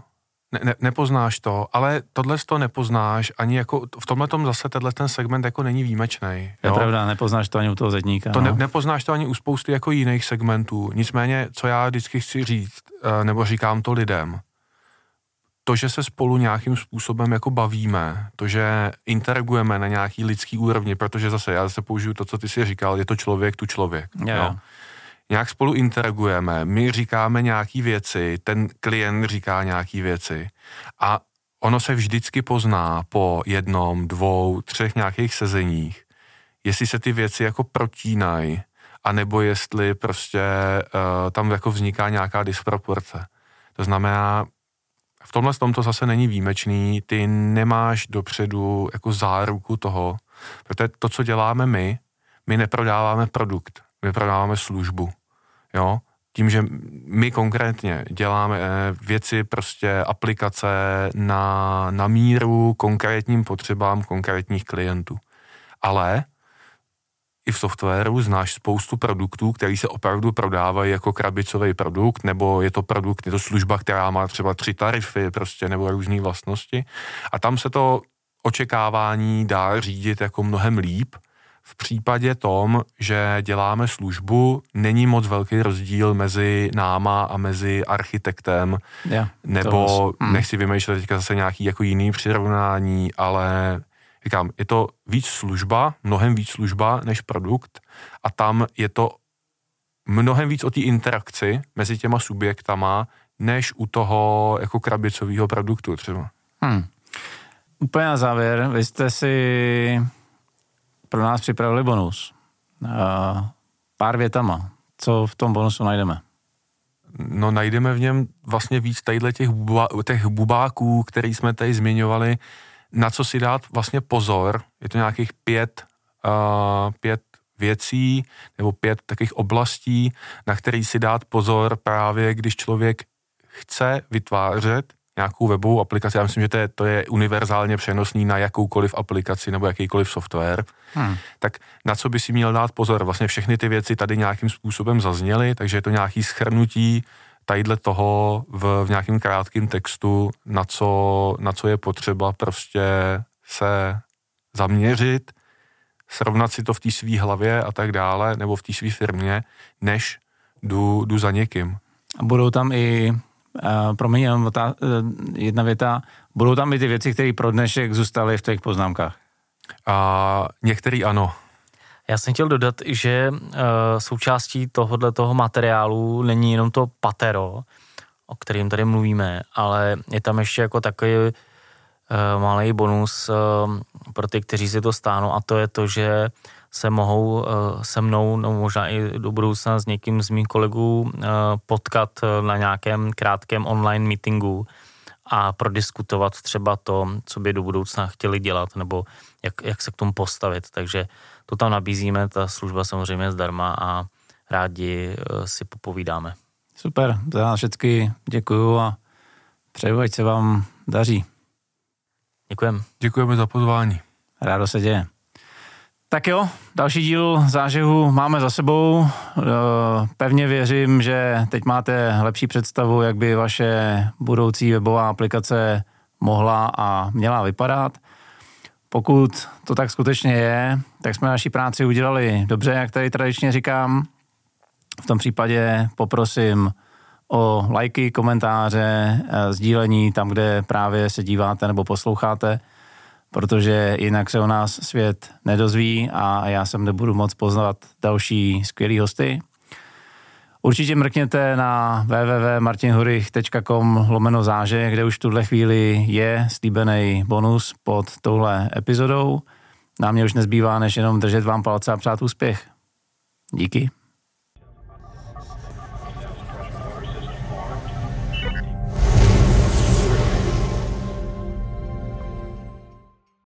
ne, ne, nepoznáš to, ale tohle to nepoznáš ani jako, v tomhle tom zase tenhle ten segment jako není výjimečný. Je pravda, nepoznáš to ani u toho zedníka. To no. ne, nepoznáš to ani u spousty jako jiných segmentů. Nicméně, co já vždycky chci říct, eh, nebo říkám to lidem, to, že se spolu nějakým způsobem jako bavíme, to, že interagujeme na nějaký lidský úrovni, protože zase já zase použiju to, co ty si říkal, je to člověk tu člověk. Yeah. Jo nějak spolu interagujeme, my říkáme nějaký věci, ten klient říká nějaký věci a ono se vždycky pozná po jednom, dvou, třech nějakých sezeních, jestli se ty věci jako protínají, anebo jestli prostě uh, tam jako vzniká nějaká disproporce. To znamená, v tomhle tom to zase není výjimečný, ty nemáš dopředu jako záruku toho, protože to, co děláme my, my neprodáváme produkt, my prodáváme službu. Jo? Tím, že my konkrétně děláme eh, věci, prostě aplikace na, na míru konkrétním potřebám konkrétních klientů. Ale i v softwaru znáš spoustu produktů, které se opravdu prodávají jako krabicový produkt, nebo je to produkt, je to služba, která má třeba tři tarify prostě, nebo různé vlastnosti. A tam se to očekávání dá řídit jako mnohem líp. V případě tom, že děláme službu, není moc velký rozdíl mezi náma a mezi architektem, Yeah, nebo hmm. nechci vymýšlet teďka zase nějaký jako jiný přirovnání, ale říkám, je to víc služba, mnohem víc služba než produkt a tam je to mnohem víc o té interakci mezi těma subjektama, než u toho jako krabicového produktu třeba. Hmm. Úplně na závěr, vy jste si pro nás připravili bonus. Pár větama. Co v tom bonusu najdeme? No najdeme v něm vlastně víc tadyhle těch, buba, těch bubáků, který jsme tady zmiňovali, na co si dát vlastně pozor. Je to nějakých pět, uh, pět věcí nebo pět takových oblastí, na který si dát pozor právě, když člověk chce vytvářet nějakou webovou aplikaci. Já myslím, že to je, to je univerzálně přenosný na jakoukoliv aplikaci nebo jakýkoliv software. Hmm. Tak na co by si měl dát pozor? Vlastně všechny ty věci tady nějakým způsobem zazněly, takže je to nějaký schrnutí tadyhle toho v, v nějakém krátkém textu, na co, na co je potřeba prostě se zaměřit, srovnat si to v té své hlavě a tak dále, nebo v té své firmě, než jdu, jdu za někým. A budou tam i, uh, promiň, jenom ta, uh, jedna věta, budou tam i ty věci, které pro dnešek zůstaly v těch poznámkách. A některý ano. Já jsem chtěl dodat, že uh, součástí tohohle toho materiálu není jenom to patero, o kterým tady mluvíme, ale je tam ještě jako takový uh, malý bonus uh, pro ty, kteří si to stáhnou a to je to, že se mohou uh, se mnou, no možná i do budoucna s někým z mých kolegů potkat na nějakém krátkém online meetingu a prodiskutovat třeba to, co by do budoucna chtěli dělat, nebo jak, jak se k tomu postavit. Takže to tam nabízíme, ta služba samozřejmě je zdarma a rádi si popovídáme. Super, za všechny děkuju a přeju, ať se vám daří. Děkujeme. Děkujeme za pozvání. Rádo se děje. Tak jo, další díl zážehu máme za sebou. Pevně věřím, že teď máte lepší představu, jak by vaše budoucí webová aplikace mohla a měla vypadat. Pokud to tak skutečně je, tak jsme naší práci udělali dobře, jak tady tradičně říkám. V tom případě poprosím o lajky, komentáře, sdílení tam, kde právě se díváte nebo posloucháte, protože jinak se o nás svět nedozví a já sem nebudu moc poznat další skvělý hosty. Určitě mrkněte na www.martinhurich.com lomeno záže, kde už v tuhle chvíli je slíbený bonus pod touhle epizodou. Nám mě už nezbývá, než jenom držet vám palce a přát úspěch. Díky.